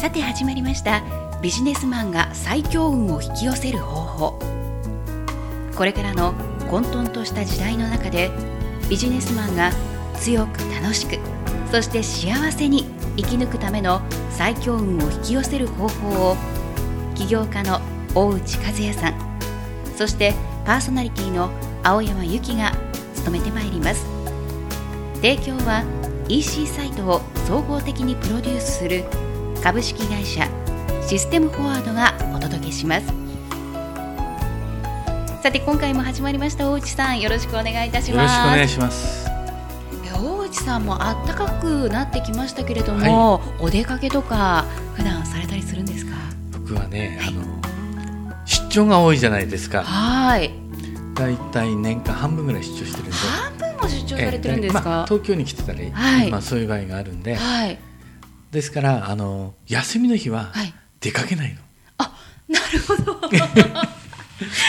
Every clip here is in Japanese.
さて始まりました。ビジネスマンが最強運を引き寄せる方法。これからの混沌とした時代の中でビジネスマンが強く楽しくそして幸せに生き抜くための最強運を引き寄せる方法を起業家の大内和也さんそしてパーソナリティの青山由紀が務めてまいります。提供は EC サイトを総合的にプロデュースする株式会社システムフォワードがお届けします。さて今回も始まりました。大内さんよろしくお願いいたします。よろしくお願いします。大内さんも暖かくなってきましたけれども、はい、お出かけとか普段されたりするんですか？僕はね、はい、あの出張が多いじゃないですか。はい。だいたい年間半分ぐらい出張してるんで。半分も出張されてるんですか、まあ、東京に来てたり、はい、まあ、そういう場合があるんで、はい、ですからあの休みの日は出かけないの、あなるほど。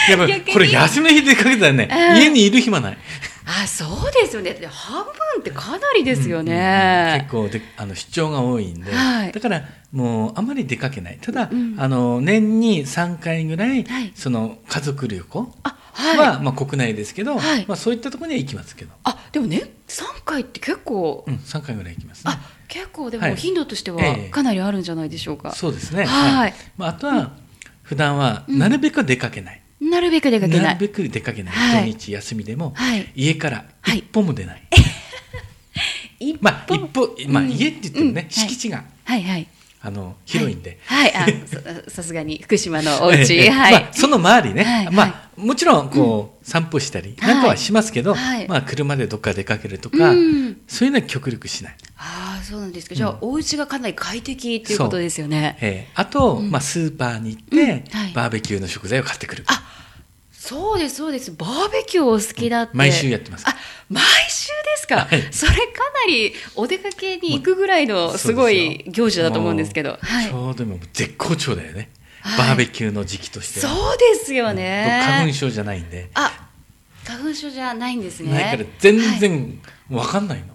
やっぱこれ休みの日出かけたらね、家にいる暇ない。あそうですよね。半分ってかなりですよね、うんうん、結構であの出張が多いんで、はい、だからもうあまり出かけない。ただ、うん、あの年に3回ぐらい、はい、その家族旅行は、まあ、国内ですけど、はい、まあ、そういったところには行きますけど。あでもね3回って結構、うん、3回ぐらい行きます、ね、あ結構でも頻度としてはかなりあるんじゃないでしょうか、えー、そうですね。はい、まあ、あとは、普段はなるべく出かけない、なるべく出かけない。なるべく出かけない。はい、土日休みでも、はい、家から一歩も出ない。はい、まあ、一歩、まあ、家って言ってもね、うん、敷地が。はいはい。あの広いんで、はい、はい、あ さすがに福島のお家、はい、まあ、その周りね、はい、まあもちろんこう、うん、散歩したりなんかはしますけど、はい、まあ車でどっか出かけるとか、うん、そういうのは極力しない。ああそうなんですか。じゃあ、うん、お家がかなり快適っていうことですよね。えー、あと、まあスーパーに行って、バーベキューの食材を買ってくる。あそうですそうです。バーベキューお好きだって。毎週やってます。あ毎週ですか、はい、それかなりお出かけに行くぐらいのすごい行事だと思うんですけど、はい、ちょうども絶好調だよね、はい、バーベキューの時期として。そうですよね、花粉症じゃないんで。あ花粉症じゃないんですね。ないから全然分かんないの、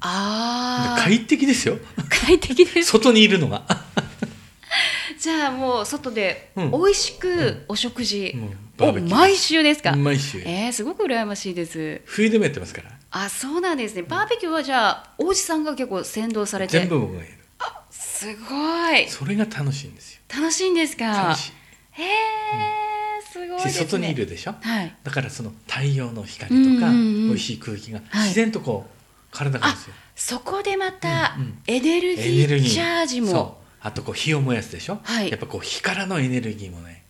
ああ快適ですよ。快適です。外にいるのが。じゃあもう外で美味しくお食事を毎週ですか、毎週。えー、すごく羨ましいです。冬でもやってますから。あそうなんですね。バーベキューはじゃあおじさんが結構先導されて。全部僕がやる。あすごい。それが楽しいんですよ。楽しいんですか？楽しい。へえ、すごいね。外にいるでしょ、はい、だからその太陽の光とか、美味しい空気が自然とこう、体がですよ。そこでまたエネルギーチャージも、あとこう火を燃やすでしょ、はい、やっぱこう火からのエネルギーもね。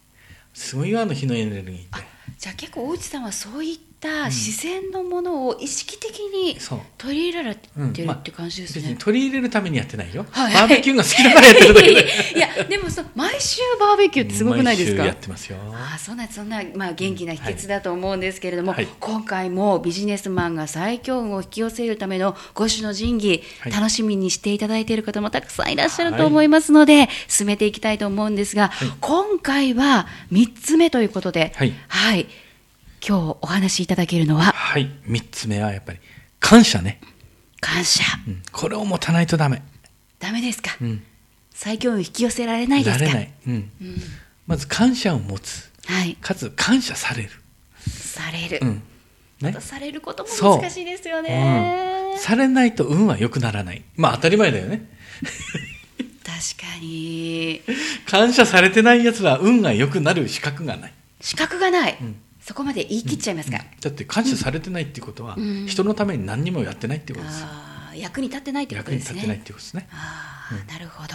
すごいあの火のエネルギーって。じゃあ結構大内さんはそういった自然のものを意識的に取り入れられてるって感じですね、うんまあ、取り入れるためにやってないよ、はい、バーベキューが好きだからやってるだけで。いやでもそ毎週バーベキューってすごくないですか？やってますよ。あそんなそんな、まあ、元気な秘訣だと思うんですけれども、はい、今回もビジネスマンが最強運を引き寄せるための五種の神器、はい、楽しみにしていただいている方もたくさんいらっしゃると思いますので、進めていきたいと思うんですが、今回は3つ目ということではい、はい今日お話しいただけるのははい3つ目はやっぱり感謝ね。感謝、うん、これを持たないとダメ。ダメですか、うん、最強を引き寄せられないですか。られない、うん、うん、まず感謝を持つ、はい、かつ感謝される。される、うん。ね、されることも難しいですよね、うん、されないと運は良くならない。まあ当たり前だよね。確かに。感謝されてないやつは運が良くなる資格がない。資格がない、うんそこまで言い切っちゃいますか、うん。うん、だって感謝されてないっていうことは、うん、人のために何にもやってないってことです。よ役に立ってないってことですね。役に立ってないってことですね。ああ、なるほど、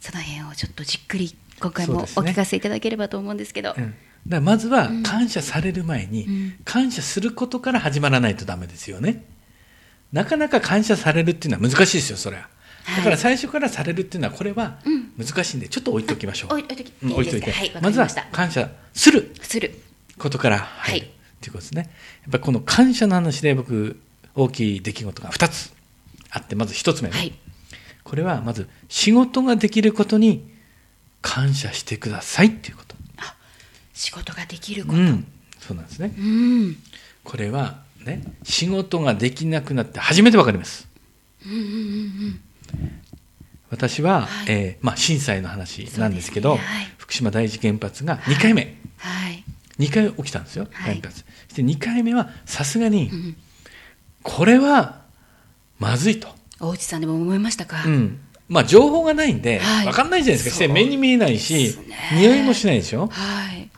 その辺をちょっとじっくり今回もお聞かせいただければと思うんですけど、ね、だまずは感謝される前に、感謝することから始まらないとダメですよね。なかなか感謝されるっていうのは難しいですよそれは。だから最初からされるっていうのはこれは難しいんでちょっと置いておきましょう、置いといて、置いといて、まずは感謝する。することから入る、はい、っていうことですね。やっぱりこの感謝の話で僕大きい出来事が2つあってまず1つ目、ね。はい、これはまず仕事ができることに感謝してくださいっていうこと。あ仕事ができること、うん、そうなんですね。うん、これはね仕事ができなくなって初めてわかります。うんうんうんうん。私は、はい、えー、まあ、震災の話なんですけど、ね。はい、福島第一原発が2回目、はい、2回起きたんですよ、原発。で2回目はさすがに、これはまずいと。大内さんでも思いましたか、うん。まあ、情報がないんで、分かんないじゃないですか、目に見えないし、匂いもしないでしょ？はい。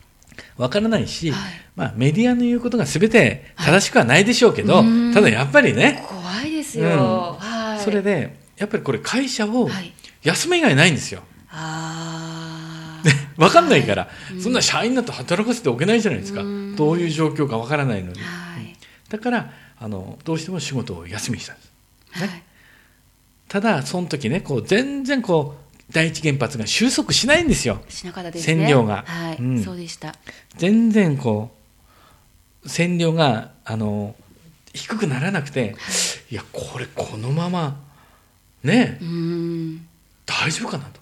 わからないし、はい、まあ、メディアの言うことがすべて正しくはないでしょうけど、はい、ただやっぱりね。怖いですよ。うん。はい、それで、やっぱりこれ会社を休む以外ないんですよ。あ わかんないから、そんな社員だと働かせておけないじゃないですか。どういう状況かわからないのに。だから、あの、どうしても仕事を休みにしたんです。ね。ただ、その時ね、こう、全然こう、第一原発が収束しないんですよ。しなかったですね。線量が。はい、うん、そうでした。全然こう、線量が、あの、低くならなくて、はい、いや、これこのまま、ね、大丈夫かなと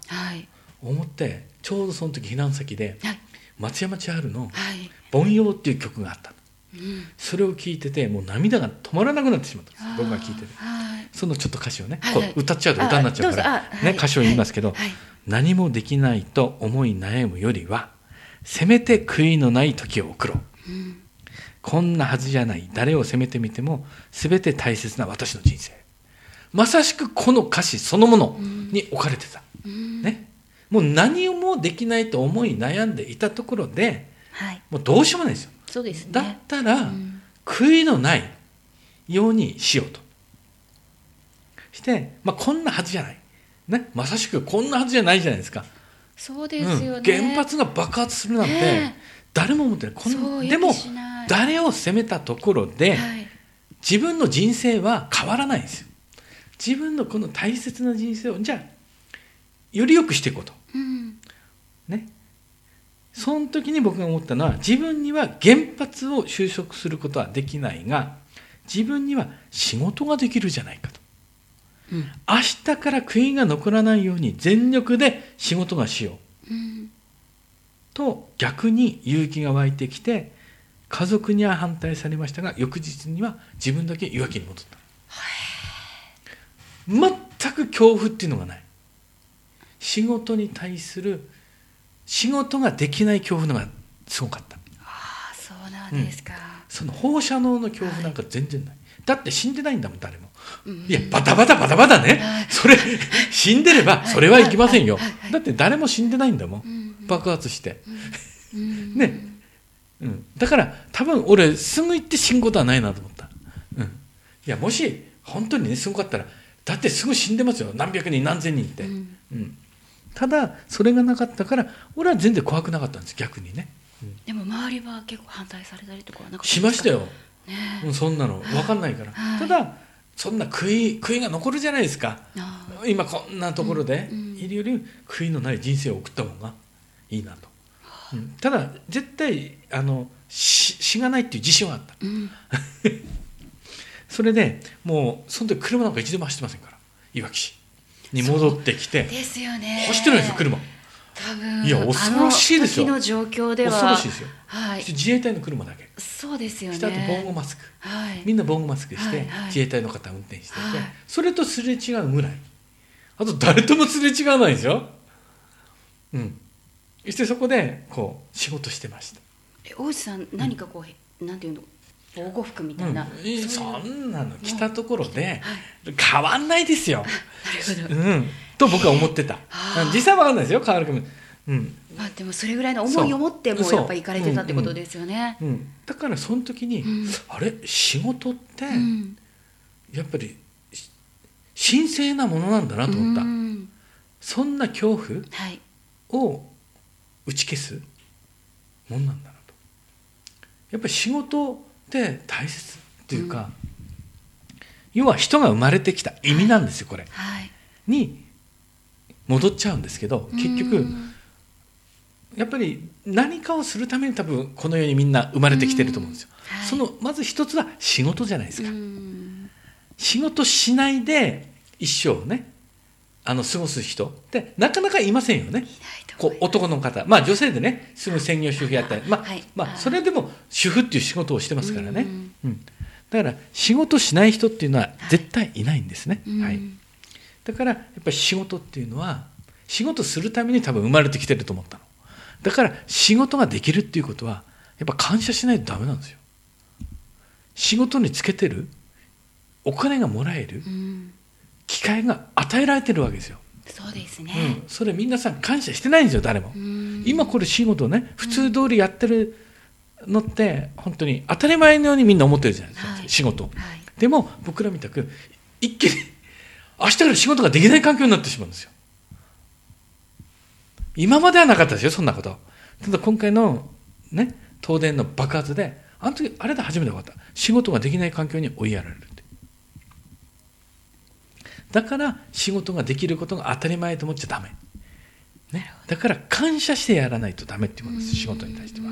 思って、ちょうどその時避難先で、はい、松山千春の「凡謡」っていう曲があった、うん、それを聞いててもう涙が止まらなくなってしまったんです。僕が聞いてて。そのちょっと歌詞をね、はい。はい、歌っちゃうと歌になっちゃうから、ね、歌詞を言いますけど、はい。はい、何もできないと思い悩むよりは、せめて悔いのない時を送ろう。うん、こんなはずじゃない。誰を責めてみても、すべて大切な私の人生。まさしくこの歌詞そのものに置かれてた。うん、ね。もう何もできないと思い悩んでいたところで、はい、もうどうしようもないですよ。そうです、ね、だったら、うん、悔いのないようにしようと。して、まあ、こんなはずじゃない、ね、まさしくこんなはずじゃないじゃないですか。そうですよね、うん、原発が爆発するなんて、誰も思ってない。こんでも誰を責めたところで、はい、自分の人生は変わらないんですよ。自分のこの大切な人生をじゃあより良くしていこうと、うん、ね。その時に僕が思ったのは自分には原発を就職することはできないが自分には仕事ができるじゃないかと。うん、明日から悔いが残らないように全力で仕事がしよう、うん、と逆に勇気が湧いてきて家族には反対されましたが翌日には自分だけいわきに戻った。全く恐怖っていうのがない仕事に対する仕事ができない恐怖のがすごかったああそうなんですか、うん、その放射能の恐怖なんか全然ない、はい、だって死んでないんだもん誰もいや、バタバタバタバタね。それ、死んでれば、それはいきませんよ。だって誰も死んでないんだもん。爆発して。ね。うん。だから、多分俺、すぐ行って死ぬことはないなと思った。うん。いや、もし、本当にね、すごかったら、だってすぐ死んでますよ。何百人、何千人って。うん。ただ、それがなかったから、俺は全然怖くなかったんです、逆にね。でも周りは結構反対されたりとかはなかったしましたよ。ね、そんなの。分かんないから、ただそんな悔い悔いが残るじゃないですか。今こんなところでいるより悔いのない人生を送った方がいいなと、うん、ただ絶対あの死がないっていう自信はあった、うん、それでもうその時車なんか一度も走ってませんからいわき市に戻ってきてですよね。走ってないですよ車。多分いや恐ろしいですよの状況では恐ろしいですよ、はい、自衛隊の車だけ。そうですよね。したと防護マスク、はい、みんな防護マスクして、はいはい、自衛隊の方運転してて、はい、それとすれ違うぐらいあと誰ともすれ違わないですよ。うん。そしてそこでこう仕事してました。え大内さん何かこう、うん、なんていうの防護服みたいな、うん、そんなの着たところで変わんないですよ。なるほど、うん、と僕は思ってた。実際は分かんないですよ変わるかも、うん、まあでもそれぐらいの思いを持ってもやっぱ行かれてたってことですよね。うん、うん、だからその時に、あれ？仕事って、やっぱり神聖なものなんだなと思った、そんな恐怖を打ち消すもんなんだなと。やっぱり仕事って大切っていうか、要は人が生まれてきた意味なんですよこれ、はい、に戻っちゃうんですけど結局やっぱり何かをするために多分この世にみんな生まれてきてると思うんですよ。はい、そのまず一つは仕事じゃないですか。仕事しないで一生ねあの過ごす人。ってなかなかいませんよね。こう男の方。まあ女性でねすぐ専業主婦やったり。まあ、はい、まあそれでも主婦っていう仕事をしてますからね。うん、だから仕事しない人っていうのは絶対いないんですね。はい、だからやっぱり仕事っていうのは仕事するために多分生まれてきてると思ったの。だから仕事ができるっていうことはやっぱ感謝しないとダメなんですよ。仕事につけてるお金がもらえる機会が与えられてるわけですよ。そうですね、うん、それ皆さん感謝してないんですよ誰も。今これ仕事ね普通通りやってるのって本当に当たり前のようにみんな思ってるじゃないですか、はい、仕事、はい、でも僕らみたく一気に明日から仕事ができない環境になってしまうんですよ。今まではなかったですよそんなこと。ただ今回のね東電の爆発であの時あれで初めて分かった。仕事ができない環境に追いやられるだから仕事ができることが当たり前と思っちゃダメ、ね、だから感謝してやらないとダメっていうことです仕事に対しては、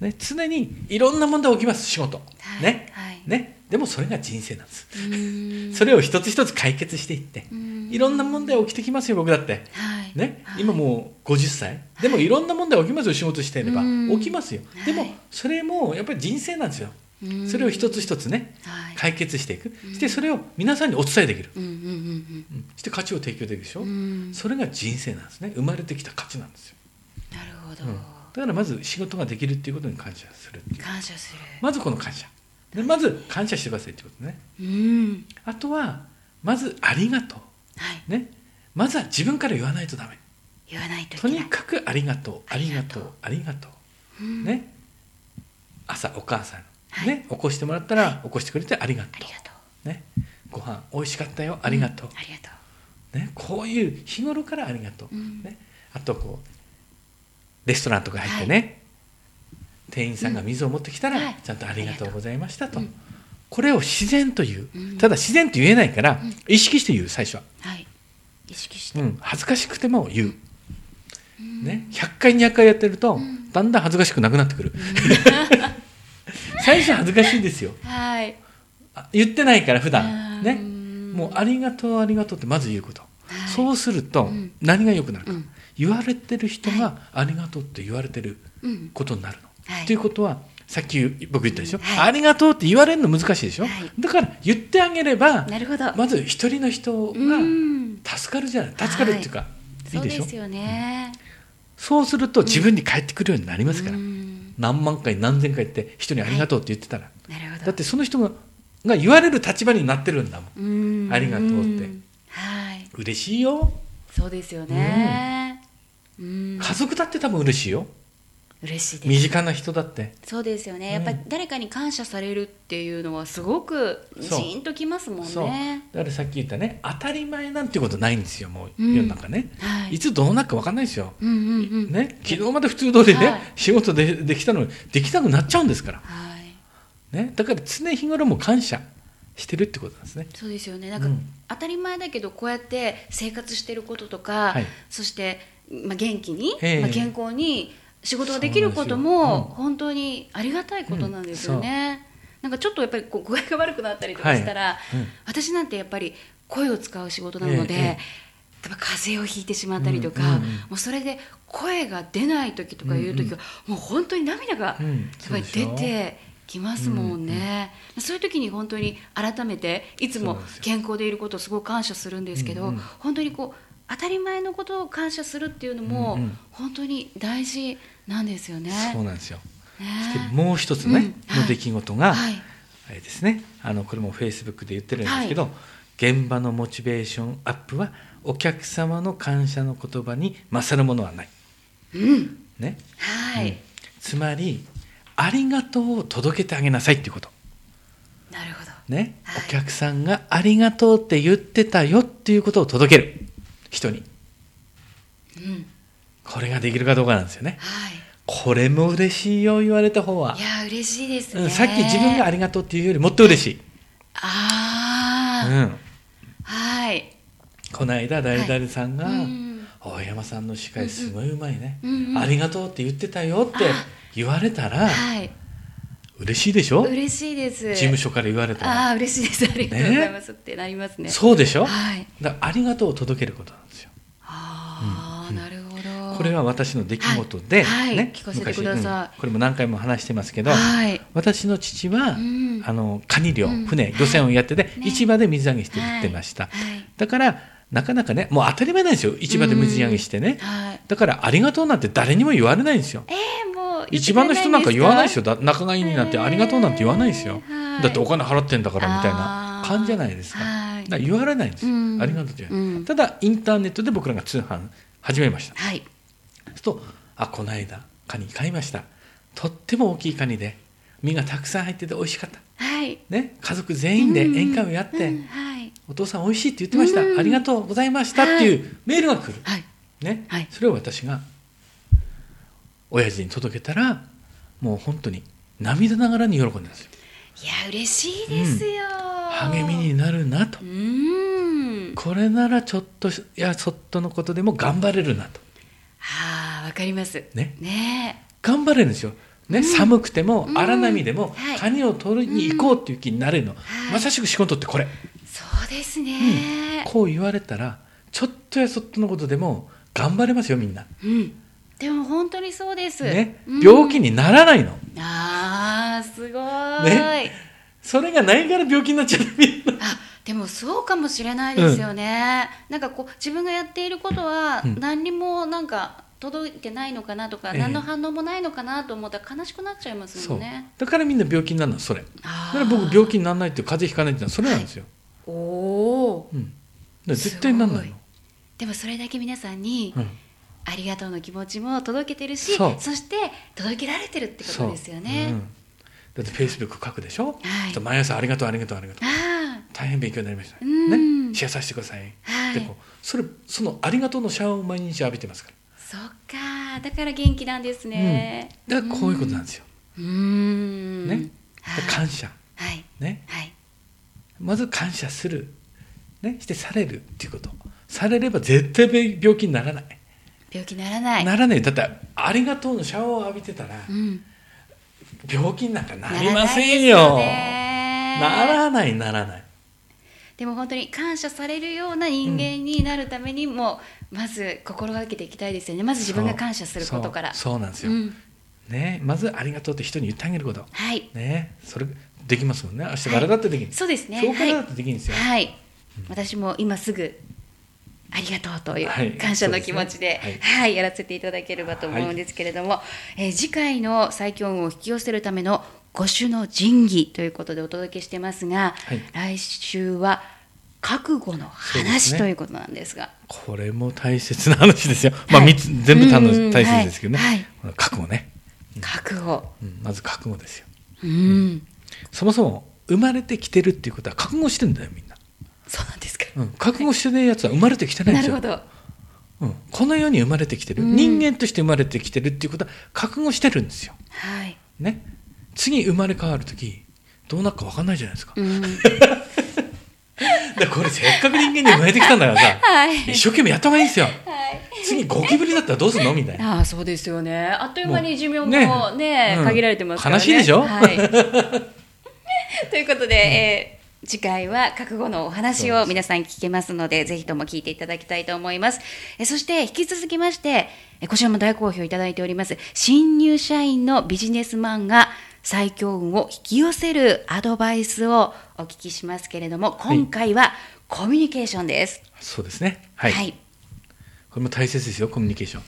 ね、常にいろんな問題起きます仕事、ね、はい、ね、でもそれが人生なんです。それを一つ一つ解決していって。いろんな問題起きてきますよ僕だって、はい、ね、今もう50歳。でもい。ろんな問題起きますよ仕事していれば。起きますよ。でもそれもやっぱり人生なんですよ。それを一つ一つね、解決していく、そしてそれを皆さんにお伝えできる、そして価値を提供できるでしょ、それが人生なんですね。生まれてきた価値なんですよ。なるほど、だからまず仕事ができるっていうことに感謝する。感謝する。まずこの感謝。でまず感謝してくださいってことね、うん、あとはまずありがとう、はい、ね、まずは自分から言わないとダメ。言わないととにかくありがとうありがとうありがとう、う。ん、ね朝お母さんね、起こしてもらったら起こしてくれてありがとう。ね、ご飯美味しかったよありがとう。ありがとう。ね、こういう日頃からありがとう。ね、あとこうレストランとか入ってね、店員さんが水を持ってきたら、ちゃんとありがとうございましたと。これを自然と言う。ただ自然と言えないから、意識して言う最初は。はい。意識して。うん、恥ずかしくても言う。ね、100回200回やってると、だんだん恥ずかしくなくなってくる。最初恥ずかしいんですよ、はい、言ってないから普段。ね。もうありがとうありがとうってまず言うこと、はい、そうすると何が良くなるか、うん、言われてる人がありがとうって言われてることになるの、はい、ということはさっき僕言ったでしょ、はい、ありがとうって言われるの難しいでしょ、はい、だから言ってあげればまず一人の人が助かるじゃない。助かるっていうか、い、いでしょ。そうですよね、そうすると自分に返ってくるようになりますから、何万回何千回って人にありがとうって言ってたら、はい、だってその人がが言われる立場になってるんだもん。ありがとうって。はい。嬉しいよ。そうですよね、うん、家族だって多分嬉しいよ嬉しいです。身近な人だって。そうですよね、やっぱり誰かに感謝されるっていうのはすごくジーンときますもんね。だからさっき言ったね当たり前なんてことないんですよもう世の中ね、うん。はい、いつどうなるか分かんないですよ、うんうんうん、ね、昨日まで普通通りね、はい、仕事でできたのにできなくなっちゃうんですから、はい、ね、だから常日頃も感謝してるってことなんですね。そうですよね。なんか、当たり前だけどこうやって生活してることとか、そして、まあ、元気に、まあ、健康に仕事ができることも本当にありがたいことなんですよね。なんかちょっっとやっぱりこう 具合が悪くなったりとかしたら、はいうん、私なんてやっぱり声を使う仕事なので、ええ、例えば風邪をひいてしまったりとか、うん。うん。うん、もうそれで声が出ない時とかいう時は、うん。うん、もう本当に涙がやっぱり出てきますもんね、うん。うん、そういう時に本当に改めていつも健康でいることをすごく感謝するんですけど、うんうん、本当にこう当たり前のことを感謝するっていうのも本当に大事なんですよね。そうなんですよ。ね、もう一つね、うん、の出来事が、はい、あれですね。あのこれもフェイスブックで言ってるんですけど、はい、現場のモチベーションアップはお客様の感謝の言葉に勝るものはない。うん、ね。はい、うん、つまりありがとうを届けてあげなさいっていうこと。なるほど。ね、はい、お客さんがありがとうって言ってたよっていうことを届ける。人に、うん、これができるかどうかなんですよね、はい、これも嬉しいよ言われた方は。いや嬉しいですね、さっき自分がありがとうっていうよりもっと嬉しい。ああ、うん、はい。この間誰々さんが、はい大山さんの司会すごいうまいね、うんうん、ありがとうって言ってたよって言われたら、はい、嬉しいでしょ？嬉しいです。事務所から言われたら。ああ嬉しいです。ありがとうございます、ね、ってなりますね。そうでしょ、はい、だありがとうを届けることなんですよ。ああ、うん、なるほど。これは私の出来事で、はい、ね、聞かせてください、うん、これも何回も話してますけど、はい、私の父は、うん、あのカニ漁、船漁船をやってて、ね、市場で水揚げして売ってました、だからなかなかね、もう当たり前なんですよ。市場で水揚げしてね。はい。だから、ありがとうなんて誰にも言われないんですよ。えー、一番の人なんか言わないですよ。よ。だ仲買になってありがとうなんて言わないですよ。はいだってお金払ってんだからみたいな感じじゃないですか。から言われないんですよ。うんありがとうじゃない、うんただ、インターネットで僕らが通販始めました。はい。そうすると、あ、この間、カニ買いました。とっても大きいカニで、身がたくさん入ってて美味しかった。はい。ね、家族全員で宴会をやって、うんはい。お父さん美味しいって言ってました、うんありがとうございましたっていうメールが来る、はい。ね？はいそれを私が親父に届けたらもう本当に涙ながらに喜んでるんですよ。いや、嬉しいですよ。励みになるなと。これならちょっとやそっとのことでも頑張れるなと。はあ、わかります。ね。ね。頑張れるんですよ、ね寒くてもうん。荒波でも、はい。カニを取りに行こうっていう気になれるの、はい。まさしく仕事ってこれ、そうですね。こう言われたらちょっとやそっとのことでも頑張れますよみんな、うん。でも本当にそうです。ね？うん。病気にならないの、ああ、すごい。ね？それがないから病気になっちゃうみんな。あでもそうかもしれないですよね、なんかこう自分がやっていることはうん。何にもなんか届いてないのかなとか、ええ。何の反応もないのかなと思ったら悲しくなっちゃいますそうもんね。だからみんな病気になるのはそれ。だから僕病気にならないっていう風邪ひかないっていうのはそれなんですよ、おおうん、絶対にならないの、でもそれだけ皆さんにうん、ありがとうの気持ちも届けてるしそして届けられてるってことですよね。う。ん。だってフェイスブック書くでしょ、はい。毎朝ありがとうありがとうありがとう。あ大変勉強になりました。うん。ね？シェアさせてください、はい。でこうそれそのありがとうのシャワーを毎日浴びてますから。そっか。だから元気なんですね。だからこういうことなんですよ、うーん。ね？はい。感謝。はい。ね？はい。まず感謝する。ね？してされるっていうこと。されれば絶対病病気にならない、病気ならない。ならない。だってありがとうのシャワーを浴びてたら、うん。病気になんかなりませんよ。ね。ならないならない。でも本当に感謝されるような人間になるためにも、まず心がけていきたいですよね。まず自分が感謝することから。そうなんですよ、うん。ねまずありがとうって人に言ってあげること。はい。ねそれできますもんね。明日からだってできる、そうですね。今日からだってできるんですよ、はい、私も今すぐありがとうといはいう感謝の気持ちで、はいですね。やらせていただければと思うんですけれども、えー次回の最強運を引き寄せるための五種の神器ということでお届けしてますが、はい。来週は覚悟のそうですね。話ということなんですが。これも大切な話ですよ、まあはい。3つ全部大切ですけどね、はい。覚悟ね、覚悟、うん。まず覚悟ですよ。うん、そもそも生まれてきてるっていうことは覚悟してんだよみんな、そうなんですか。うん、覚悟してないやつは生まれてきてないんですよなるほど。うん、この世に生まれてきてる、うん人間として生まれてきてるっていうことは覚悟してるんですよはい。ね次生まれ変わる時どうなるか分かんないじゃないですか、うん、だこれせっかく人間に生まれてきたんだからさ、はい。一生懸命やった方がいいんですよはい。次ゴキブリだったらどうするの？みたいなああそうですよね。あっという間に寿命ももうねうんね限られてますからね。悲しいでしょ？はい。ということで、えー次回は覚悟のお話を皆さん聞けますので、ぜひとも聞いていただきたいと思います。えーそして引き続きまして、えーこちらも大好評いただいております。新入社員のビジネスマンが最強運を引き寄せるアドバイスをお聞きしますけれども、今回はコミュニケーションです。そうですねはい、はいこれも大切ですよコミュニケーション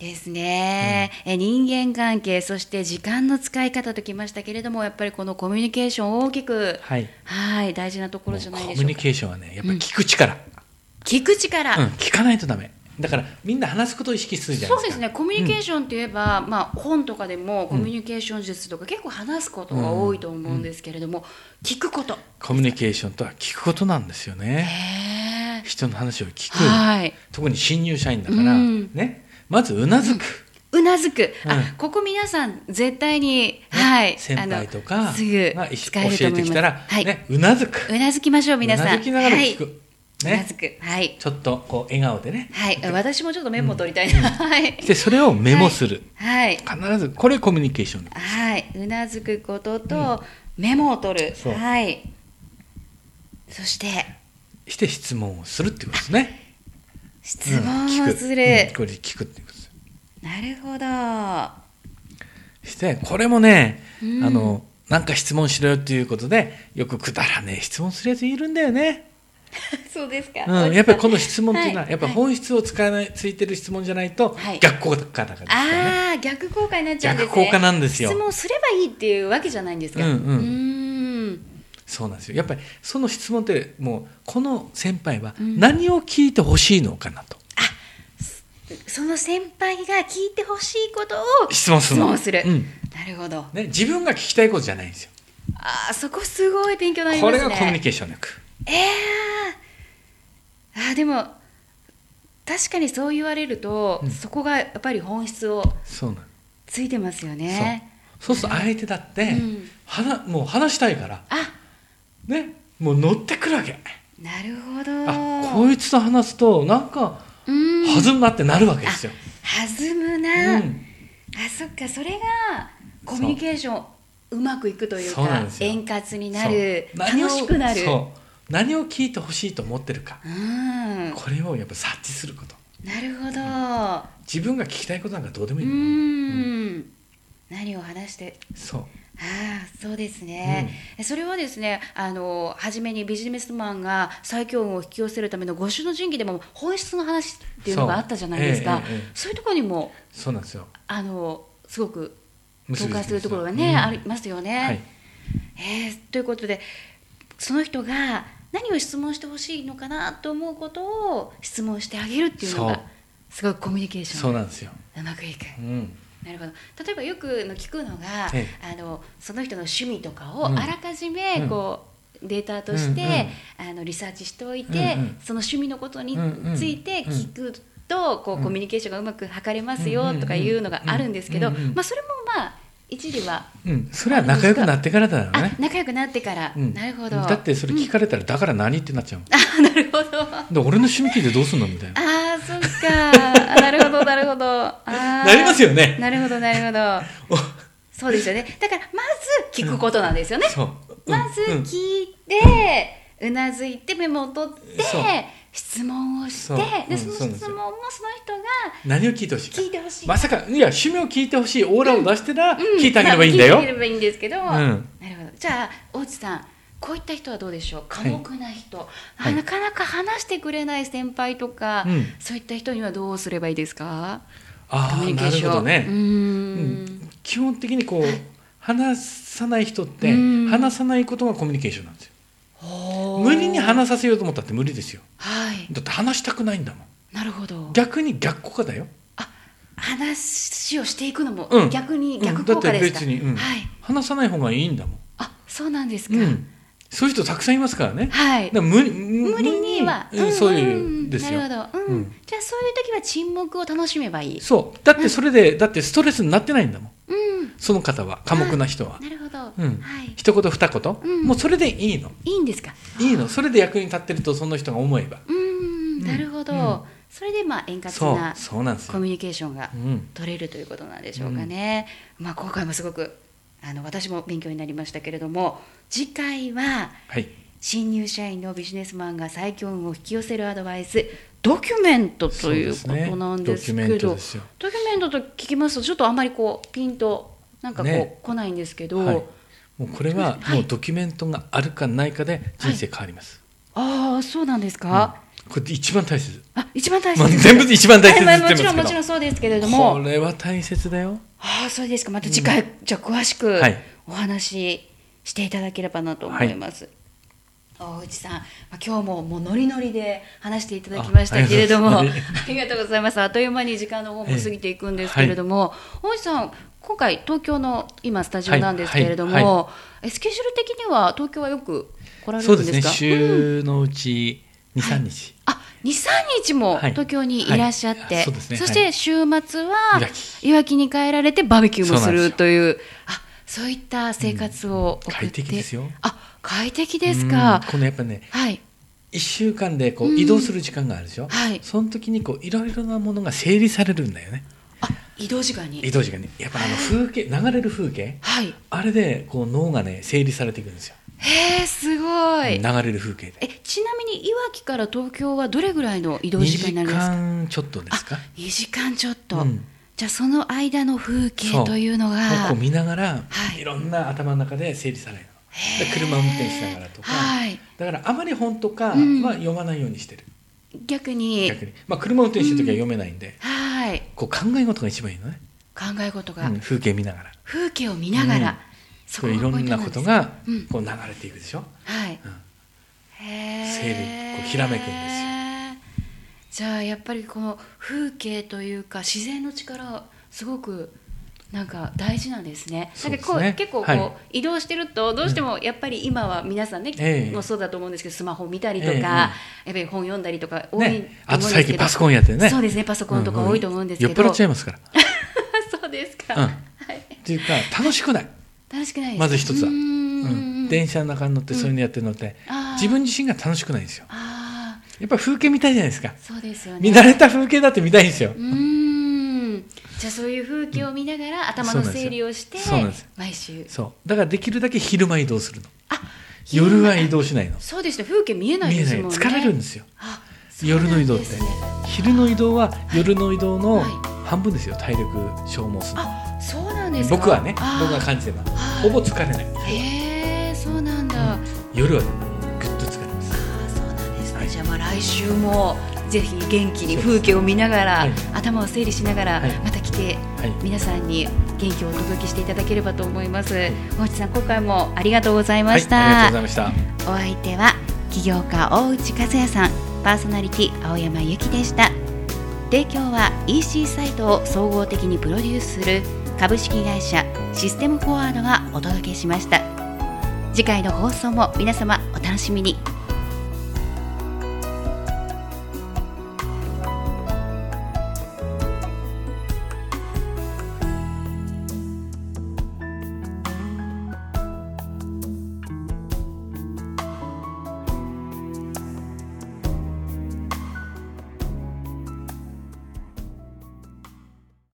ですね、え人間関係そして時間の使い方ときましたけれどもやっぱりこのコミュニケーション大きくはい。はい大事なところじゃないコミュニでしょうか。ケーションはねやっぱり聞く力、聞く力、うん聞かないとダメ。だからみんな話すことを意識するじゃないそうでかですすね。コミュニケーションといえば、まあ、本とかでもコミュニケーション術とか結構話すことが多いと思うんですけれども、聞くこと。コミュニケーションとは聞くことなんですよね。人の話を聞く、はい。特に新入社員だから、うん。ねまずうなずく、うなずく、うん。あここ皆さん絶対に、はい。先輩とあかのすぐが教使えてきたら、はい、ね、うなずく。うなずきましょう皆さん。うなずきながら聞く、はい、うなねずく。はい。ちょっとこう笑顔でね。はい、私もちょっとメモ取りたいな。はい。でそれをメモする、はい。必ずこれコミュニケーション。はい。うなずくことと、メモを取る。はい。そして、して質問をするっていうことですね質問うん聞くをする。うんこれで聞くっていうことですなるほど。してこれもね、うんあのなんか質問しろよっていうことでよくくだらねえ質問するやついるんだよねそ そうですか、うん、やっぱりこの質問っていうのは、やっぱ本質を使わない、ついてる質問じゃないと、逆効果だからですからね。ああ、逆効果になっちゃうんですね。逆効果なんですよ。質問すればいいっていうわけじゃないんですか。うんうん。うんそうなんですよ。やっぱりその質問ってもうこの先輩は何を聞いてほしいのかなと。うん、あ、その先輩が聞いてほしいことを質問する。うん、なるほど。ね、自分が聞きたいことじゃないんですよ。ああ、そこすごい勉強になりますね。これがコミュニケーション力。ええー、あでも確かにそう言われると、うん、そこがやっぱり本質をついてますよね。そうすると相手だって、うん、はなもう話したいからねもう乗ってくるわけ。なるほど。あこいつと話すとなんか弾むなってなるわけですよ。弾むな、うん、あそっかそれがコミュニケーションうまくいくというか円滑になる楽しくなる。何を聞いてほしいと思ってるか、うん、これをやっぱ察知すること。なるほど、うん、自分が聞きたいことなんかどうでもいいうん、何を話して。そうそうですね、うん、それはですねあの初めにビジネスマンが最強運を引き寄せるための五種の神器でも本質の話っていうのがあったじゃないですか。そうえええ、そういうところにもそうなんですよ。あのすごく同化するところがね、うん、ありますよね。はい、えー、ということでその人が何を質問してほしいのかなと思うことを質問してあげるっていうのがすごくコミュニケーションそうなんですよ。うまくいく。うんなるほど。例えばよくの聞くのが、ええ、あのその人の趣味とかをあらかじめこう、うん、データとして、うんうん、あのリサーチしておいて、うんうん、その趣味のことについて聞くと、こうコミュニケーションがうまく図れますよとかいうのがあるんですけど、まあ、それもまあ一時は、うん、それは仲良くなってからだよね。仲良くなってから、うん、なるほど。だってそれ聞かれたら、だから何ってなっちゃうあなるほど。で俺の趣味聞いてどうすんのみたいな。ああそっかなるほどなりますよね。なるほどなるほど。そうですよね。だからまず聞くことなんですよね、う。ん、まず聞いて、うなずいてメモを取って質問をしてでその質問もその人が何を聞いてほしい聞いてほしい。まさかいや趣味を聞いてほしいオーラを出してら聞いてあげればいいんだよ、聞いてあげればいいんですけど、なるほど。じゃあ大内さんこういった人はどうでしょう？寡黙な人、はい、なかなか話してくれない先輩とか、はい、そういった人にはどうすればいいですか？ああなるほどね、うん、基本的にこう、話さない人って話さないことがコミュニケーションなんですよ。無理に話させようと思ったって無理ですよ、はい、だって話したくないんだもん。なるほど。逆に逆効果だよ。あ話をしていくのも逆に逆効果ですか、うん、だって別に、はい、話さない方がいいんだもん。あそうなんですか、そういう人たくさんいますからね。はい。無理無理には、うん、そういうんですよ。なるほど。うん。じゃあそういう時は沈黙を楽しめばいい。そう。だってそれで、だってストレスになってないんだもん。うん。その方は寡黙な人は。なるほど。うん。はい。一言二言、もうそれでいいの。いいんですか？いいの。それで役に立ってるとその人が思えば。うん。なるほど。それでまあ円滑なコミュニケーションが取れるということなんでしょうかね。まあ今回もすごくあの私も勉強になりましたけれども次回は、はい、新入社員のビジネスマンが最強運を引き寄せるアドバイスドキュメントということなんですけど、ね、ドキュメントと聞きますとちょっとあんまりこうピンとなんかこう、ね、来ないんですけど、はい、もうこれはもうドキュメントがあるかないかで人生変わります、はい、ああそうなんですか、うん、これ一番大切。あ一番大切、まあ、全部一番大切、はいまあ、もちろんもちろんそうですけれども。これは大切だよ。ああそうですか。また次回、うん、じゃあ詳しくお話ししていただければなと思います、はい。大内さん、まあ、今日ももうノリノリで話していただきましたけれどもありがとうございます。あっという間に時間の方も過ぎていくんですけれども、えーはい、大内さん今回東京の今スタジオなんですけれども、はい。はい、スケジュール的には東京はよく来られるんですか？そうですね。週のうち2、3日、あ二三日も東京にいらっしゃって、そね、そして週末はいわきに帰られてバーベキューもす。るという。あそういった生活を送って、うん、快適ですよ。あ快適ですか。このやっぱね、はい、1週間でこう移動する時間があるでしょ、うん、はい、その時にこういろいろなものが整理されるんだよね。あ移動時間に。移動時間に。やっぱあの風景流れる風景、はい、あれでこう脳がね整理されていくんですよ。へえすごい。流れる風景で。えちなみにいわきから東京はどれぐらいの移動時間になりますか？2時間ちょっとですか？2時間ちょっと、うん、じゃあその間の風景というのがこう見ながら、はい、いろんな頭の中で整理される車運転しながらとか、はい、だからあまり本とかは読まないようにしてる、うん、逆に。逆に、まあ、車運転してる時は読めないんで、うん、はい。こう考え事が一番いいのね。考え事が、うん、風景見ながら。風景を見ながら、そいろんなことがこう流れていくでしょ、はい、へ整理こうひらめくんですよ。じゃあやっぱりこの風景というか自然の力すごくなんか大事なんですね。なんかこう、結構こう、はい、移動してるとどうしてもやっぱり今は皆さんね、えー、もそうだと思うんですけどスマホ見たりとか、えー、やっぱり本読んだりとか多いと思うんですけど、ね、あと最近パソコンやってね。そうですねパソコンとか多いと思うんですけど。うんうん、酔っ払っちゃいますから。そうですか。うん、はい。っていうか楽しくない。楽しくないまず一つは。うん、電車の中に乗ってそういうのやってるのって、自分自身が楽しくないんですよ。やっぱり風景見たいじゃないですか。そうですよね。見慣れた風景だって見たいんですよ。うん。じゃあそういう風景を見ながら頭の整理をして毎週。そう。だからできるだけ昼間移動するの。あ夜は移動しないの。そうですね。風景見えないですもんね。疲れるんですよ。夜の移動って、昼の移動は夜の移動の半分ですよ。体力消耗するあそうなんです僕はね僕が感じてばほぼ疲れない。へえそうなんだ、夜はぐっと疲れます。あそうなんですね、じゃあまあ来週もぜひ元気に風景を見ながら、はい、頭を整理しながら、また来て、はい、皆さんに元気をお届けしていただければと思います。大内さん今回もありがとうございました。ありがとうございました。お相手は起業家大内和也さん、パーソナリティ青山由紀でした。提供は EC サイトを総合的にプロデュースする株式会社システムフォワードがお届けしました。次回の放送も皆様お楽しみに。